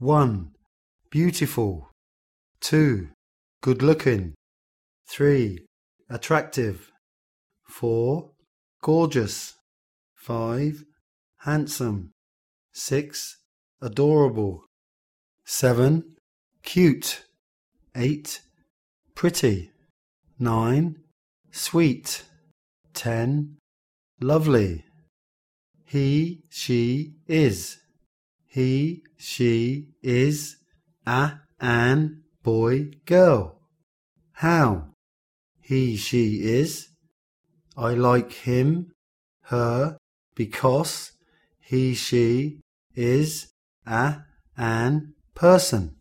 1. Beautiful. 2. Good looking. 3. Attractive. 4. Gorgeous. 5. Handsome. 6. Adorable. 7. Cute. 8. Pretty. 9. Sweet. 10. Lovely. He, she, is. He, she, is. A, an, boy, girl. How? He, she, is. I like him, her, because he, she, is a, an person.